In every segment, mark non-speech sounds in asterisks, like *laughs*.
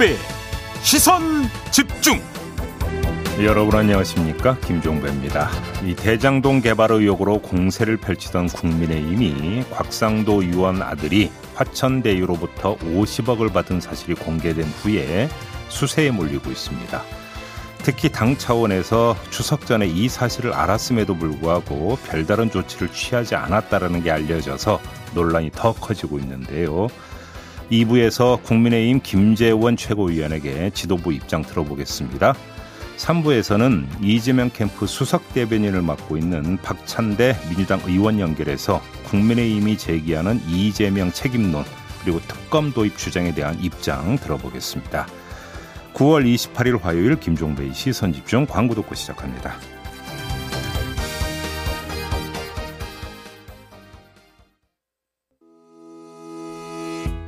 김종배 시선 집중 여러분 안녕하십니까 김종배입니다. 이 대장동 개발 의혹으로 공세를 펼치던 국민의힘이 곽상도 의원 아들이 화천대유로부터 50억을 받은 사실이 공개된 후에 수세에 몰리고 있습니다. 특히 당 차원에서 추석 전에 이 사실을 알았음에도 불구하고 별다른 조치를 취하지 않았다라는 게 알려져서 논란이 더 커지고 있는데요. 2부에서 국민의힘 김재원 최고위원에게 지도부 입장 들어보겠습니다. 3부에서는 이재명 캠프 수석 대변인을 맡고 있는 박찬대 민주당 의원 연결해서 국민의힘이 제기하는 이재명 책임론 그리고 특검 도입 주장에 대한 입장 들어보겠습니다. 9월 28일 화요일 김종배의 시선 집중 광고 듣고 시작합니다.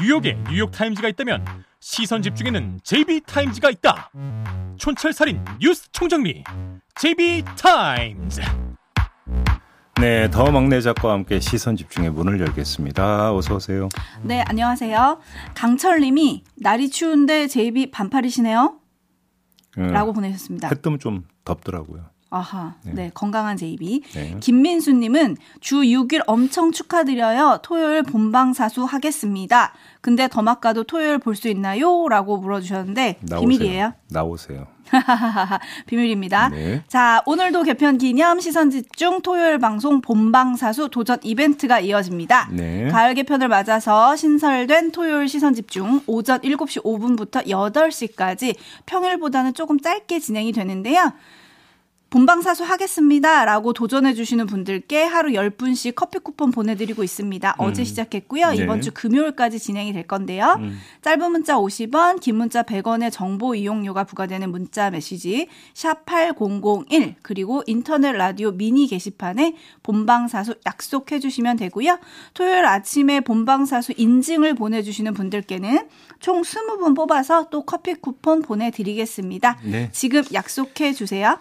뉴욕에 뉴욕타임즈가 있다면 시선 집중에는 JB타임즈가 있다 촌철살인 뉴스 총정리 JB타임즈 네, 더 막내 작가와 함께 시선 집중의 문을 열겠습니다. 어서 오세요. 네, 안녕하세요. 강철님이 날이 추운데 제입이 반팔이시네요. 음, 라고 보내셨습니다. 해 뜨면 좀 덥더라고요. 아하, 네, 네 건강한 제이비. 네. 김민수님은 주 6일 엄청 축하드려요. 토요일 본방사수 하겠습니다. 근데 더마카도 토요일 볼 수 있나요? 라고 물어주셨는데 나오세요. 비밀이에요. 나오세요. *laughs* 비밀입니다. 네. 자, 오늘도 개편 기념 시선 집중 토요일 방송 본방사수 도전 이벤트가 이어집니다. 네. 가을 개편을 맞아서 신설된 토요일 시선 집중 오전 7시 5분부터 8시까지 평일보다는 조금 짧게 진행이 되는데요. 본방사수 하겠습니다. 라고 도전해주시는 분들께 하루 10분씩 커피 쿠폰 보내드리고 있습니다. 음. 어제 시작했고요. 네. 이번 주 금요일까지 진행이 될 건데요. 음. 짧은 문자 50원, 긴 문자 100원의 정보 이용료가 부과되는 문자 메시지 샵8001 그리고 인터넷 라디오 미니 게시판에 본방사수 약속해주시면 되고요. 토요일 아침에 본방사수 인증을 보내주시는 분들께는 총 20분 뽑아서 또 커피 쿠폰 보내드리겠습니다. 네. 지금 약속해 주세요.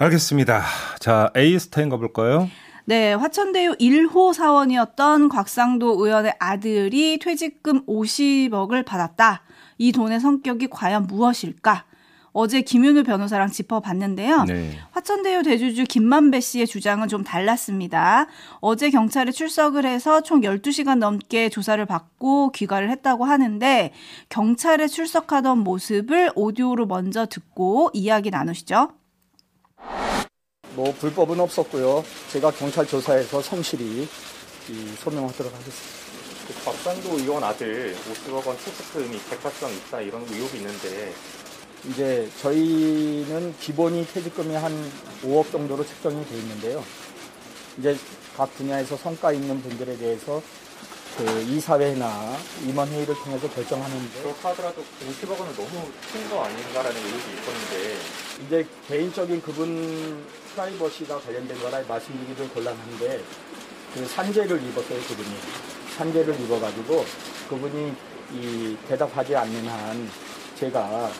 알겠습니다. 자, 에이스타인 가볼까요? 네, 화천대유 1호 사원이었던 곽상도 의원의 아들이 퇴직금 50억을 받았다. 이 돈의 성격이 과연 무엇일까? 어제 김윤우 변호사랑 짚어봤는데요. 네. 화천대유 대주주 김만배 씨의 주장은 좀 달랐습니다. 어제 경찰에 출석을 해서 총 12시간 넘게 조사를 받고 귀가를 했다고 하는데 경찰에 출석하던 모습을 오디오로 먼저 듣고 이야기 나누시죠. 뭐 불법은 없었고요. 제가 경찰 조사에서 성실히 소명하도록 하겠습니다. 그 박상도 의원 아들 50억 원 퇴직금이 백화점 있다 이런 의혹이 있는데 이제 저희는 기본이 퇴직금이 한 5억 정도로 책정이 되어 있는데요. 이제 각 분야에서 성과 있는 분들에 대해서 그 이사회나 임원회의를 통해서 결정하는데 그렇다 하더라도 50억 원은 너무 큰 거 아닌가라는 의혹이 있었는데 이제 개인적인 그분 프라이버시가 관련된 거라 말씀드리기도 곤란한데 그 산재를 입었어요 그분이 산재를 입어가지고 그분이 이 대답하지 않는 한 제가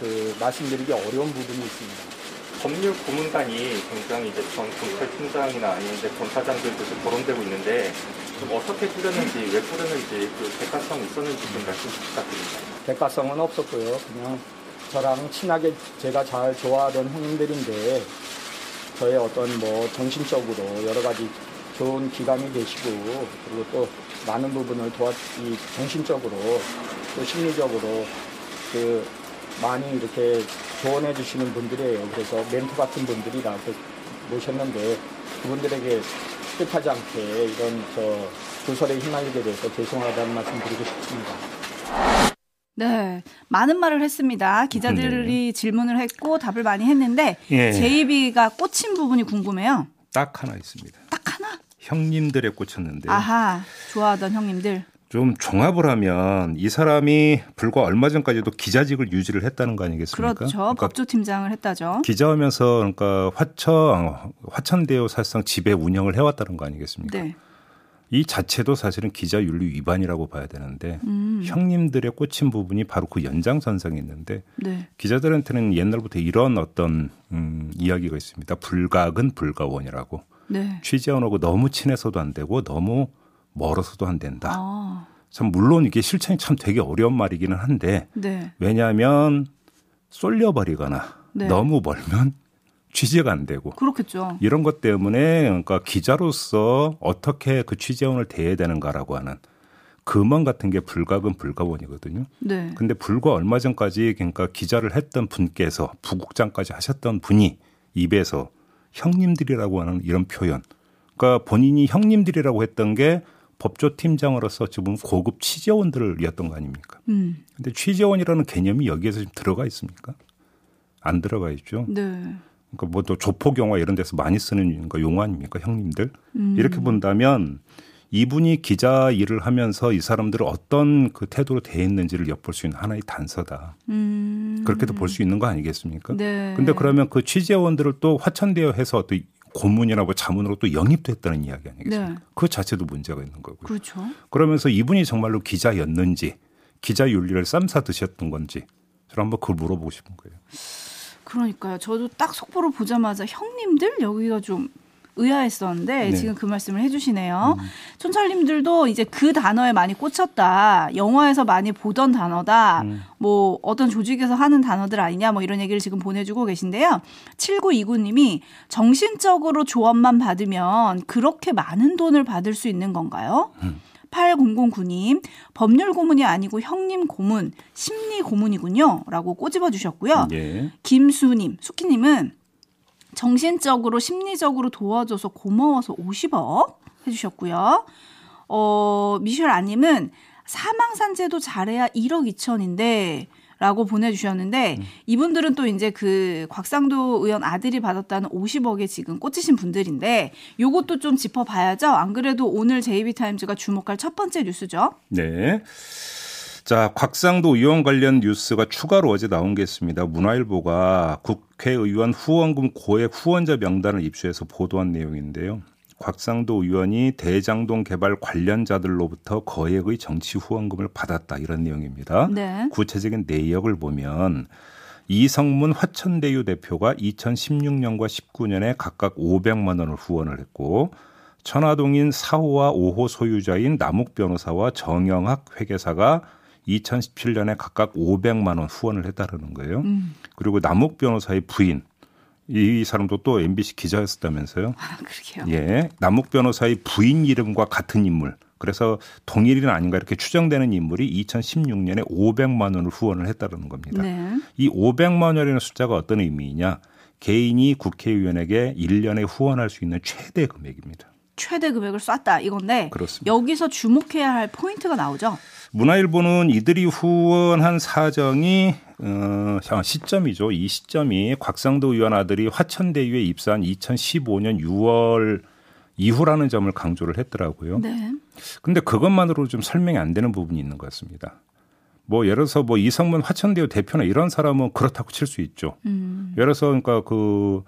그 말씀드리기 어려운 부분이 있습니다. 법률 고문단이 굉장히 이제 전 경찰청장이나 아니면 이제 검사장들도 거론되고 있는데 좀 어떻게 꾸렸는지 왜 꾸렸는지 그 대가성 있었는지 좀 말씀 부탁드립니다. 대가성은 없었고요. 그냥 저랑 친하게 제가 잘 좋아하던 형님들인데 저의 어떤 뭐 정신적으로 여러 가지 좋은 기감이 되시고 그리고 또 많은 부분을 도와 이 정신적으로 또 심리적으로 그 많이 이렇게 조언해 주시는 분들이에요. 그래서 멘토 같은 분들이라 모셨는데 그분들에게 뜻하지 않게 이런 저 조설에 휘말리게 돼서 죄송하다는 말씀 드리고 싶습니다. 네, 많은 말을 했습니다. 기자들이 네. 질문을 했고 답을 많이 했는데 예. 제이비가 꽂힌 부분이 궁금해요. 딱 하나 있습니다. 딱 하나? 형님들에 꽂혔는데. 아하, 좋아하던 형님들. 좀 종합을 하면 이 사람이 불과 얼마 전까지도 기자직을 유지를 했다는 거 아니겠습니까? 그렇죠. 그러니까 법조팀장을 했다죠. 기자하면서 그러니까 화천 화천대유 사실상 지배 운영을 해왔다는 거 아니겠습니까? 네. 이 자체도 사실은 기자 윤리 위반이라고 봐야 되는데 음. 형님들의 꽂힌 부분이 바로 그 연장선상에 있는데 네. 기자들한테는 옛날부터 이런 어떤 음, 이야기가 있습니다. 불각은 불가원이라고. 네. 취재원하고 너무 친해서도 안 되고 너무 멀어서도 안 된다. 아. 참 물론 이게 실천이 참 되게 어려운 말이기는 한데 네. 왜냐하면 쏠려버리거나 네. 너무 멀면 *laughs* 취재가 안 되고 그렇겠죠. 이런 것 때문에 그러니까 기자로서 어떻게 그 취재원을 대해야 되는가라고 하는 금원 같은 게 불가금 불가원이거든요. 네. 근데 불과 얼마 전까지 그러니까 기자를 했던 분께서 부국장까지 하셨던 분이 입에서 형님들이라고 하는 이런 표현. 그러니까 본인이 형님들이라고 했던 게 법조팀장으로서 지금 고급 취재원들이었던 거 아닙니까? 음. 근데 취재원이라는 개념이 여기에서 지금 들어가 있습니까? 안 들어가 있죠. 네. 그러니까 뭐 또 조폭 영화 이런 데서 많이 쓰는 용어 아닙니까, 형님들? 음. 이렇게 본다면 이분이 기자 일을 하면서 이 사람들을 어떤 그 태도로 대했는지를 엿볼 수 있는 하나의 단서다. 음. 그렇게도 볼 수 있는 거 아니겠습니까? 네. 근데 그러면 그 취재원들을 또 화천대여 해서 또 고문이나 뭐 자문으로 또 영입도 했다는 이야기 아니겠습니까? 네. 그 자체도 문제가 있는 거고요. 그렇죠. 그러면서 이분이 정말로 기자였는지 기자 윤리를 쌈싸 드셨던 건지 저는 한번 그걸 물어보고 싶은 거예요. 그러니까요. 저도 딱 속보를 보자마자 형님들 여기가 좀 의아했었는데 네. 지금 그 말씀을 해주시네요. 음. 촌철님들도 이제 그 단어에 많이 꽂혔다. 영화에서 많이 보던 단어다. 음. 뭐 어떤 조직에서 하는 단어들 아니냐 뭐 이런 얘기를 지금 보내주고 계신데요. 7929님이 정신적으로 조언만 받으면 그렇게 많은 돈을 받을 수 있는 건가요? 음. 8009님, 법률 고문이 아니고 형님 고문, 심리 고문이군요. 라고 꼬집어 주셨고요. 예. 김수님, 수키님은 정신적으로 심리적으로 도와줘서 고마워서 50억 해주셨고요. 어, 미셸 아님은 사망산재도 잘해야 1억 2천인데 라고 보내주셨는데 음. 이분들은 또 이제 그 곽상도 의원 아들이 받았다는 50억에 지금 꽂히신 분들인데 요것도 좀 짚어봐야죠. 안 그래도 오늘 JB타임즈가 주목할 첫 번째 뉴스죠. 네. 자, 곽상도 의원 관련 뉴스가 추가로 어제 나온 게 있습니다. 문화일보가 국회의원 후원금 고액 후원자 명단을 입수해서 보도한 내용인데요. 곽상도 의원이 대장동 개발 관련자들로부터 거액의 정치 후원금을 받았다 이런 내용입니다. 네. 구체적인 내역을 보면 이성문 화천대유 대표가 2016년과 19년에 각각 500만 원을 후원을 했고 천화동인 4호와 5호 소유자인 남욱 변호사와 정영학 회계사가 2017년에 각각 500만 원 후원을 했다는 거예요. 음. 그리고 남욱 변호사의 부인 이 사람도 또 MBC 기자였었다면서요? 아, 그러게요. 예. 남욱 변호사의 부인 이름과 같은 인물. 그래서 동일인 아닌가 이렇게 추정되는 인물이 2016년에 500만 원을 후원을 했다는 겁니다. 네. 이 500만 원이라는 숫자가 어떤 의미이냐? 개인이 국회의원에게 1년에 후원할 수 있는 최대 금액입니다. 최대 금액을 쐈다 이건데 그렇습니다. 여기서 주목해야 할 포인트가 나오죠. 문화일보는 이들이 후원한 사정이 어, 시점이죠. 이 시점이 곽상도 의원 아들이 화천대유에 입사한 2015년 6월 이후라는 점을 강조를 했더라고요. 네. 근데 그것만으로 좀 설명이 안 되는 부분이 있는 것 같습니다. 뭐 예를 들어서 뭐 이성문 화천대유 대표나 이런 사람은 그렇다고 칠 수 있죠. 음. 예를 들어서 그러니까 그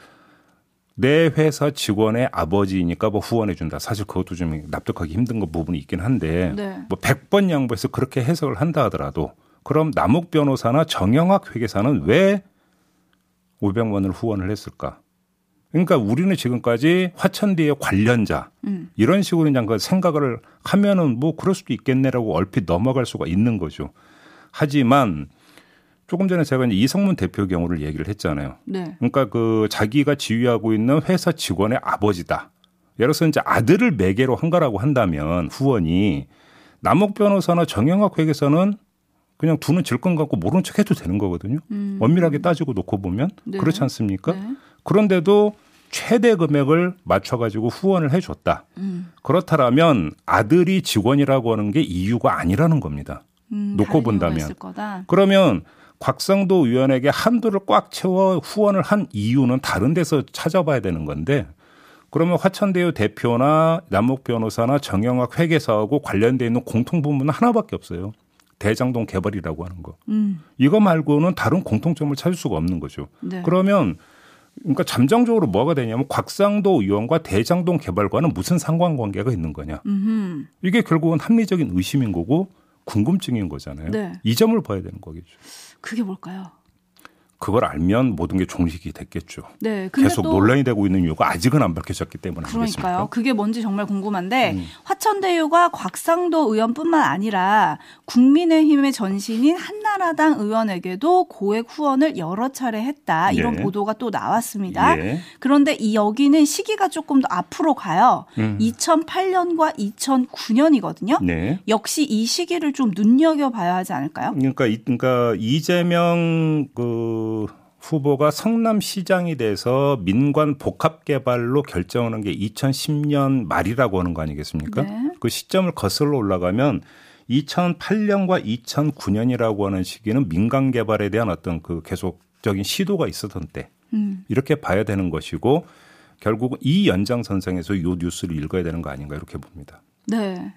내 회사 직원의 아버지니까 뭐 후원해 준다. 사실 그것도 좀 납득하기 힘든 거 부분이 있긴 한데 네. 뭐 100번 양보해서 그렇게 해석을 한다 하더라도 그럼 남욱 변호사나 정영학 회계사는 왜 500만 원을 후원을 했을까? 그러니까 우리는 지금까지 화천대의 관련자 음. 이런 식으로 그냥 그 생각을 하면은 뭐 그럴 수도 있겠네라고 얼핏 넘어갈 수가 있는 거죠. 하지만 조금 전에 제가 이제 이성문 대표 경우를 얘기를 했잖아요. 네. 그러니까 그 자기가 지휘하고 있는 회사 직원의 아버지다. 예를 들어서 이제 아들을 매개로 한 거라고 한다면 후원이 남욱 변호사나 정영학 회계사는 그냥 두는 질건 갖고 모른 척 해도 되는 거거든요. 음. 엄밀하게 따지고 놓고 보면 네. 그렇지 않습니까? 네. 그런데도 최대 금액을 맞춰가지고 후원을 해줬다. 음. 그렇다면 아들이 직원이라고 하는 게 이유가 아니라는 겁니다. 음, 놓고 본다면. 그러면 곽성도 의원에게 한도를 꽉 채워 후원을 한 이유는 다른 데서 찾아봐야 되는 건데 그러면 화천대유 대표나 남욱 변호사나 정영학 회계사하고 관련돼 있는 공통 부분은 하나밖에 없어요. 대장동 개발이라고 하는 거. 음. 이거 말고는 다른 공통점을 찾을 수가 없는 거죠. 네. 그러면 그러니까 잠정적으로 뭐가 되냐면 곽상도 의원과 대장동 개발과는 무슨 상관관계가 있는 거냐. 음흠. 이게 결국은 합리적인 의심인 거고 궁금증인 거잖아요. 네. 이 점을 봐야 되는 거겠죠. 그게 뭘까요? 그걸 알면 모든 게 종식이 됐겠죠. 네, 계속 논란이 되고 있는 이유가 아직은 안 밝혀졌기 때문에 그러니까요. 아니겠습니까? 그게 뭔지 정말 궁금한데 음. 화천대유가 곽상도 의원뿐만 아니라 국민의힘의 전신인 한나라당 의원에게도 고액 후원을 여러 차례 했다 이런 예. 보도가 또 나왔습니다. 예. 그런데 이 여기는 시기가 조금 더 앞으로 가요. 음. 2008년과 2009년이거든요. 네. 역시 이 시기를 좀 눈여겨 봐야 하지 않을까요? 그러니까 그러니까 이재명 그 후보가 성남시장이 돼서 민관 복합 개발로 결정하는 게 2010년 말이라고 하는 거 아니겠습니까? 네. 그 시점을 거슬러 올라가면 2008년과 2009년이라고 하는 시기는 민간 개발에 대한 어떤 그 계속적인 시도가 있었던 때 음. 이렇게 봐야 되는 것이고 결국 이 연장선상에서 이 뉴스를 읽어야 되는 거 아닌가 이렇게 봅니다. 네.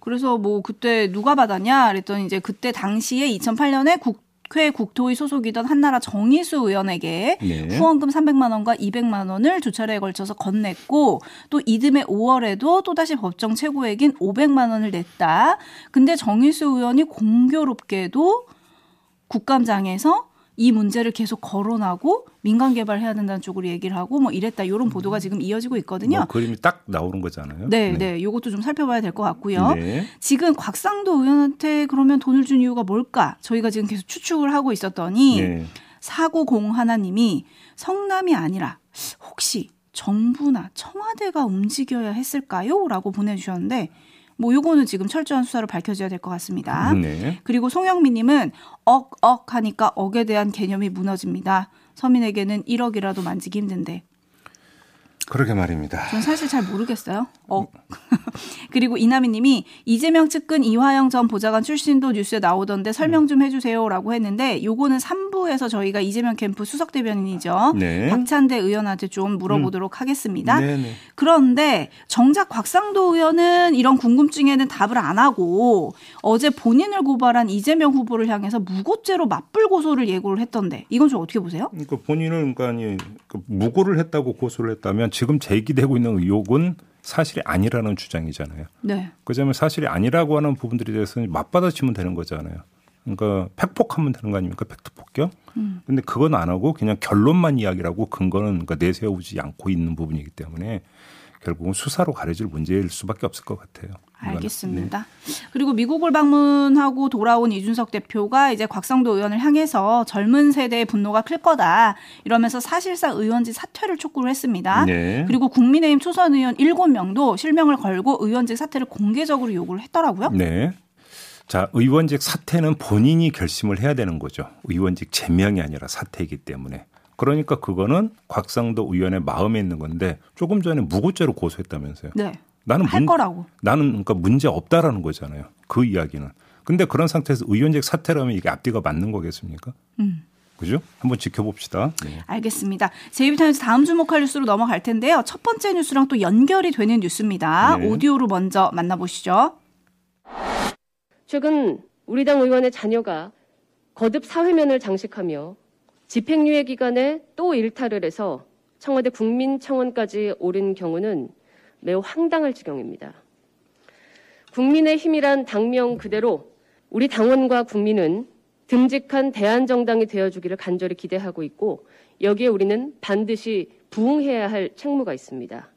그래서 뭐 그때 누가 받았냐 그랬더니 이제 그때 당시에 2008년에 국 국회 국토위 소속이던 한나라 정의수 의원에게 네. 후원금 300만 원과 200만 원을 두 차례에 걸쳐서 건넸고 또 이듬해 5월에도 또다시 법정 최고액인 500만 원을 냈다. 근데 정의수 의원이 공교롭게도 국감장에서 이 문제를 계속 거론하고 민간 개발해야 된다는 쪽으로 얘기를 하고 뭐 이랬다 이런 보도가 지금 이어지고 있거든요. 뭐 그림이 딱 나오는 거잖아요. 네, 네, 네. 요것도 좀 살펴봐야 될 것 같고요. 네. 지금 곽상도 의원한테 그러면 돈을 준 이유가 뭘까? 저희가 지금 계속 추측을 하고 있었더니 네. 사고공 하나님이 성남이 아니라 혹시 정부나 청와대가 움직여야 했을까요? 라고 보내주셨는데 뭐 요거는 지금 철저한 수사로 밝혀져야 될 것 같습니다. 네. 그리고 송영민님은 억억 하니까 억에 대한 개념이 무너집니다. 서민에게는 1억이라도 만지기 힘든데 그러게 말입니다. 전 사실 잘 모르겠어요. 어. *laughs* 그리고 이나미 님이 이재명 측근 이화영 전 보좌관 출신도 뉴스에 나오던데 설명 좀 해주세요라고 했는데 요거는 3부에서 저희가 이재명 캠프 수석 대변인이죠. 네. 박찬대 의원한테 좀 물어보도록 음. 하겠습니다. 네네. 네. 그런데 정작 곽상도 의원은 이런 궁금증에는 답을 안 하고 어제 본인을 고발한 이재명 후보를 향해서 무고죄로 맞불 고소를 예고를 했던데 이건 좀 어떻게 보세요? 그러니까 본인을 그러니까 그 무고를 했다고 고소를 했다면 지금 제기되고 있는 의혹은 사실이 아니라는 주장이잖아요. 네. 그러면 사실이 아니라고 하는 부분들에 대해서는 맞받아치면 되는 거잖아요. 그러니까 팩폭하면 되는 거 아닙니까? 팩트 폭격. 음. 근데 그건 안 하고 그냥 결론만 이야기라고 근거는 그러니까 내세우지 않고 있는 부분이기 때문에 결국은 수사로 가려질 문제일 수밖에 없을 것 같아요. 알겠습니다. 네. 그리고 미국을 방문하고 돌아온 이준석 대표가 이제 곽상도 의원을 향해서 젊은 세대의 분노가 클 거다 이러면서 사실상 의원직 사퇴를 촉구를 했습니다. 네. 그리고 국민의힘 초선 의원 7명도 실명을 걸고 의원직 사퇴를 공개적으로 요구를 했더라고요. 네. 자, 의원직 사퇴는 본인이 결심을 해야 되는 거죠. 의원직 제명이 아니라 사퇴이기 때문에. 그러니까 그거는 곽상도 의원의 마음에 있는 건데 조금 전에 무고죄로 고소했다면서요. 네. 나는 할 문, 거라고. 나는 그러니까 문제 없다라는 거잖아요. 그 이야기는. 근데 그런 상태에서 의원직 사퇴라면 이게 앞뒤가 맞는 거겠습니까? 음. 그죠? 한번 지켜봅시다. 네. 알겠습니다. 제이비타임즈 다음 주목할 뉴스로 넘어갈 텐데요. 첫 번째 뉴스랑 또 연결이 되는 뉴스입니다. 네. 오디오로 먼저 만나보시죠. 최근 우리 당 의원의 자녀가 거듭 사회면을 장식하며 집행유예 기간에 또 일탈을 해서 청와대 국민청원까지 오른 경우는 매우 황당할 지경입니다. 국민의 힘이란 당명 그대로 우리 당원과 국민은 듬직한 대안정당이 되어주기를 간절히 기대하고 있고 여기에 우리는 반드시 부응해야 할 책무가 있습니다.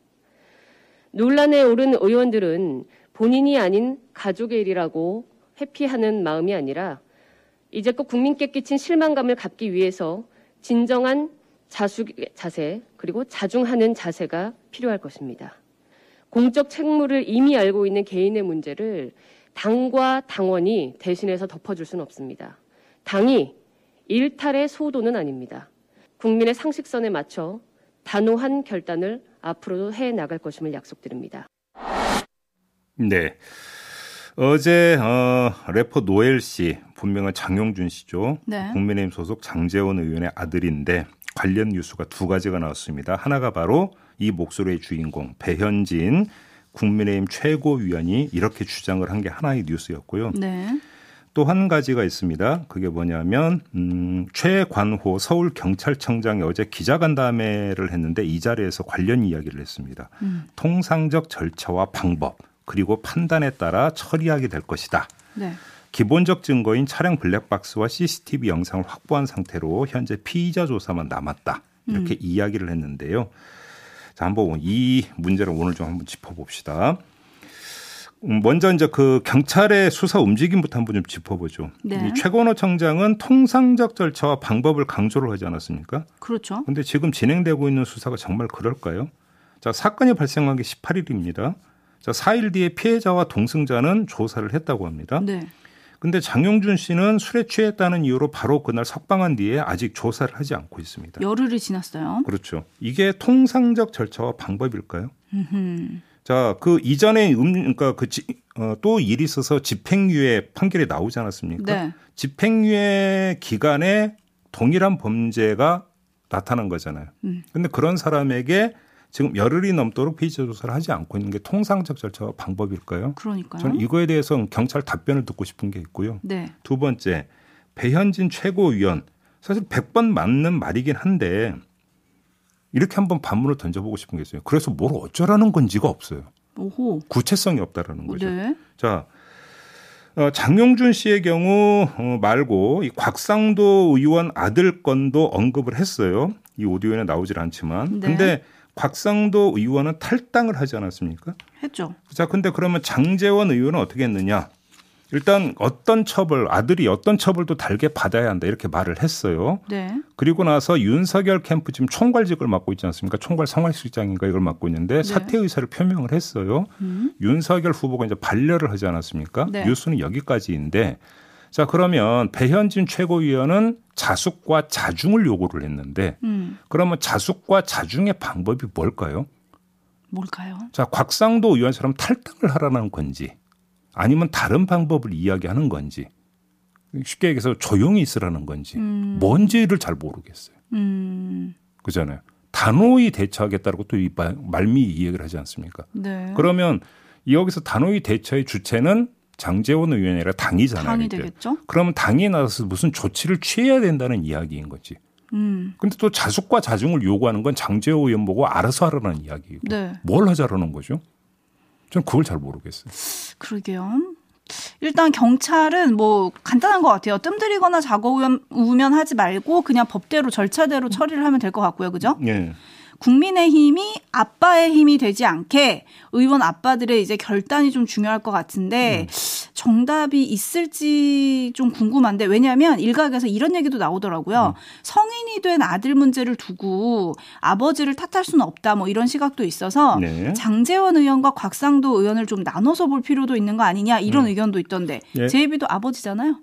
논란에 오른 의원들은 본인이 아닌 가족의 일이라고 회피하는 마음이 아니라 이제껏 국민께 끼친 실망감을 갚기 위해서 진정한 자숙 자세 그리고 자중하는 자세가 필요할 것입니다. 공적 책무를 이미 알고 있는 개인의 문제를 당과 당원이 대신해서 덮어줄 수는 없습니다. 당이 일탈의 소도는 아닙니다. 국민의 상식선에 맞춰 단호한 결단을 앞으로도 해 나갈 것임을 약속드립니다. 네. 어제 어, 래퍼 노엘 씨, 분명한 장용준 씨죠. 네. 국민의힘 소속 장재원 의원의 아들인데 관련 뉴스가 두 가지가 나왔습니다. 하나가 바로 이 목소리의 주인공 배현진 국민의힘 최고위원이 이렇게 주장을 한 게 하나의 뉴스였고요. 네. 또한 가지가 있습니다. 그게 뭐냐면 음, 최관호 서울 경찰청장이 어제 기자간담회를 했는데 이 자리에서 관련 이야기를 했습니다. 음. 통상적 절차와 방법 그리고 판단에 따라 처리하게 될 것이다. 네. 기본적 증거인 차량 블랙박스와 CCTV 영상을 확보한 상태로 현재 피의자 조사만 남았다. 이렇게 음. 이야기를 했는데요. 자, 한번 이 문제를 오늘 좀 한번 짚어봅시다. 음, 먼저 이제 그 경찰의 수사 움직임부터 한번 좀 짚어보죠. 네. 최건호 청장은 통상적 절차와 방법을 강조를 하지 않았습니까? 그렇죠. 근데 지금 진행되고 있는 수사가 정말 그럴까요? 자, 사건이 발생한 게 18일입니다. 자, 4일 뒤에 피해자와 동승자는 조사를 했다고 합니다. 네. 근데 장용준 씨는 술에 취했다는 이유로 바로 그날 석방한 뒤에 아직 조사를 하지 않고 있습니다. 열흘이 지났어요. 그렇죠. 이게 통상적 절차와 방법일까요? 자, 그 이전에 음, 그러니까 그 어, 또 일이 있어서 집행유예 판결이 나오지 않았습니까? 네. 집행유예 기간에 동일한 범죄가 나타난 거잖아요. 음. 근데 그런 사람에게 지금 열흘이 넘도록 피의자 조사를 하지 않고 있는 게 통상적 절차와 방법일까요? 그러니까요. 저는 이거에 대해서 경찰 답변을 듣고 싶은 게 있고요. 네. 두 번째, 배현진 최고위원 사실 100번 맞는 말이긴 한데 이렇게 한번 반문을 던져보고 싶은 게 있어요. 그래서 뭘 어쩌라는 건지가 없어요. 오호. 구체성이 없다라는 거죠. 네. 자, 어, 장용준 씨의 경우 어, 말고 이 곽상도 의원 아들 건도 언급을 했어요. 이 오디오에 나오질 않지만. 네. 근데 곽상도 의원은 탈당을 하지 않았습니까? 했죠. 자, 근데 그러면 장재원 의원은 어떻게 했느냐? 일단 어떤 처벌, 아들이 어떤 처벌도 달게 받아야 한다 이렇게 말을 했어요. 네. 그리고 나서 윤석열 캠프 지금 총괄직을 맡고 있지 않습니까? 총괄 성활실장인가 이걸 맡고 있는데 네. 사퇴 의사를 표명을 했어요. 음. 윤석열 후보가 이제 반려를 하지 않았습니까? 네. 뉴스는 여기까지인데 자, 그러면 배현진 최고위원은 자숙과 자중을 요구를 했는데 음. 그러면 자숙과 자중의 방법이 뭘까요? 뭘까요? 자, 곽상도 의원처럼 탈당을 하라는 건지 아니면 다른 방법을 이야기하는 건지 쉽게 얘기해서 조용히 있으라는 건지 음. 뭔지를 잘 모르겠어요. 음. 그잖아요. 단호히 대처하겠다고 또 이 말미 이야기를 하지 않습니까? 네. 그러면 여기서 단호히 대처의 주체는 장재원 의원이 아니라 당이잖아요. 당이 되겠죠. 그러면 당이 나서서 무슨 조치를 취해야 된다는 이야기인 거지. 음. 근데 또 자숙과 자중을 요구하는 건 장재원 의원 보고 알아서 하라는 이야기고. 네. 뭘 하자라는 거죠? 전 그걸 잘 모르겠어요. 그러게요. 일단 경찰은 뭐 간단한 것 같아요. 뜸들이거나 자고 우면 하지 말고 그냥 법대로 절차대로 처리를 하면 될 것 같고요. 그죠? 네. 국민의힘이 아빠의 힘이 되지 않게 의원 아빠들의 이제 결단이 좀 중요할 것 같은데 음. 정답이 있을지 좀 궁금한데 왜냐하면 일각에서 이런 얘기도 나오더라고요. 음. 성인이 된 아들 문제를 두고 아버지를 탓할 수는 없다 뭐 이런 시각도 있어서 네. 장제원 의원과 곽상도 의원을 좀 나눠서 볼 필요도 있는 거 아니냐 이런 음. 의견도 있던데 예. JB도 아버지잖아요.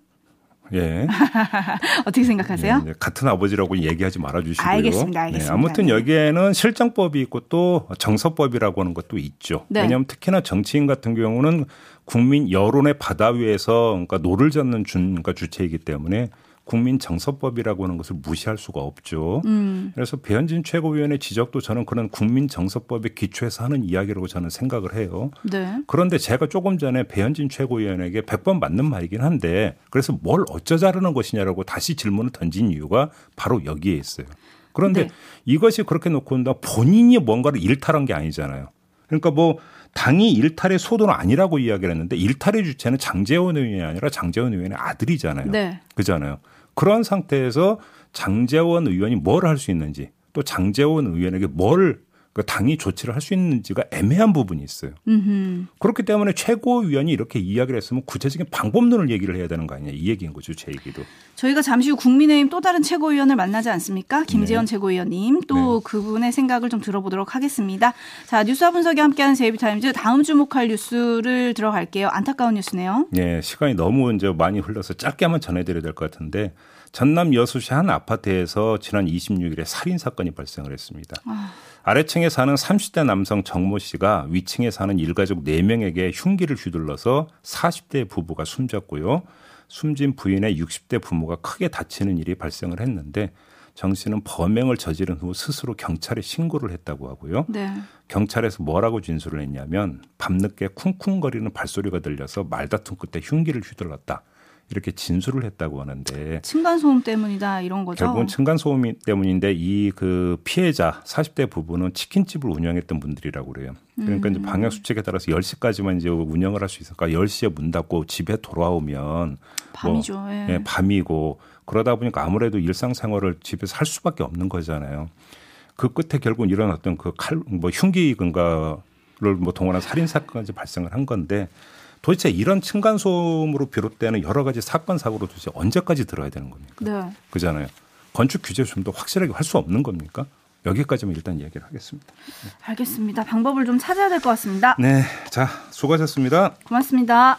예. *laughs* 어떻게 생각하세요? 네, 네. 같은 아버지라고 얘기하지 말아주시고요. 알겠습니다. 알겠습니다. 네, 아무튼 여기에는 실정법이 있고 또 정서법이라고 하는 것도 있죠. 네. 왜냐하면 특히나 정치인 같은 경우는 국민 여론의 바다 위에서 그러니까 노를 젓는 준, 그러니까 주체이기 때문에 국민 정서법이라고 하는 것을 무시할 수가 없죠. 음. 그래서 배현진 최고위원의 지적도 저는 그런 국민 정서법에 기초해서 하는 이야기라고 저는 생각을 해요. 네. 그런데 제가 조금 전에 배현진 최고위원에게 100번 맞는 말이긴 한데 그래서 뭘 어쩌자라는 것이냐라고 다시 질문을 던진 이유가 바로 여기에 있어요. 그런데 네. 이것이 그렇게 놓고 온다 본인이 뭔가를 일탈한 게 아니잖아요. 그러니까 뭐 당이 일탈의 소도는 아니라고 이야기를 했는데 일탈의 주체는 장재원 의원이 아니라 장재원 의원의 아들이잖아요. 네. 그잖아요. 그런 상태에서 장재원 의원이 뭘 할 수 있는지 또 장재원 의원에게 뭘 그 당이 조치를 할 수 있는지가 애매한 부분이 있어요. 음흠. 그렇기 때문에 최고위원이 이렇게 이야기를 했으면 구체적인 방법론을 얘기를 해야 되는 거 아니냐 이 얘기인 거죠 제 얘기도. 저희가 잠시 후 국민의힘 또 다른 최고위원을 만나지 않습니까? 김재현 네. 최고위원님 또 네. 그분의 생각을 좀 들어보도록 하겠습니다. 자 뉴스와 분석이 함께하는 제이비타임즈 다음 주목할 뉴스를 들어갈게요. 안타까운 뉴스네요. 네 시간이 너무 이제 많이 흘러서 짧게 한번 전해드려야 될 것 같은데 전남 여수시 한 아파트에서 지난 26일에 살인 사건이 발생을 했습니다. 아. 아래층에 사는 30대 남성 정모 씨가 위층에 사는 일가족 4명에게 흉기를 휘둘러서 40대 부부가 숨졌고요. 숨진 부인의 60대 부모가 크게 다치는 일이 발생을 했는데 정 씨는 범행을 저지른 후 스스로 경찰에 신고를 했다고 하고요. 네. 경찰에서 뭐라고 진술을 했냐면 밤늦게 쿵쿵거리는 발소리가 들려서 말다툼 끝에 흉기를 휘둘렀다. 이렇게 진술을 했다고 하는데 층간 소음 때문이다 이런 거죠. 결국은 층간 소음 때문인데 이 그 피해자 40대 부부는 치킨집을 운영했던 분들이라고 그래요. 그러니까 음. 이제 방역 수칙에 따라서 10시까지만 이제 운영을 할 수 있을까? 10시에 문 닫고 집에 돌아오면 밤이죠. 뭐, 예. 예, 밤이고 그러다 보니까 아무래도 일상생활을 집에서 할 수밖에 없는 거잖아요. 그 끝에 결국 일어났던 그 칼 뭐 흉기 근가를 뭐 동원한 살인 사건까지 발생을 한 건데 도대체 이런 층간소음으로 비롯되는 여러 가지 사건 사고로 도대체 언제까지 들어야 되는 겁니까? 네. 그잖아요. 건축 규제 좀 더 확실하게 할 수 없는 겁니까? 여기까지만 일단 이야기를 하겠습니다. 네. 알겠습니다. 방법을 좀 찾아야 될 것 같습니다. 네. 자, 수고하셨습니다. 고맙습니다.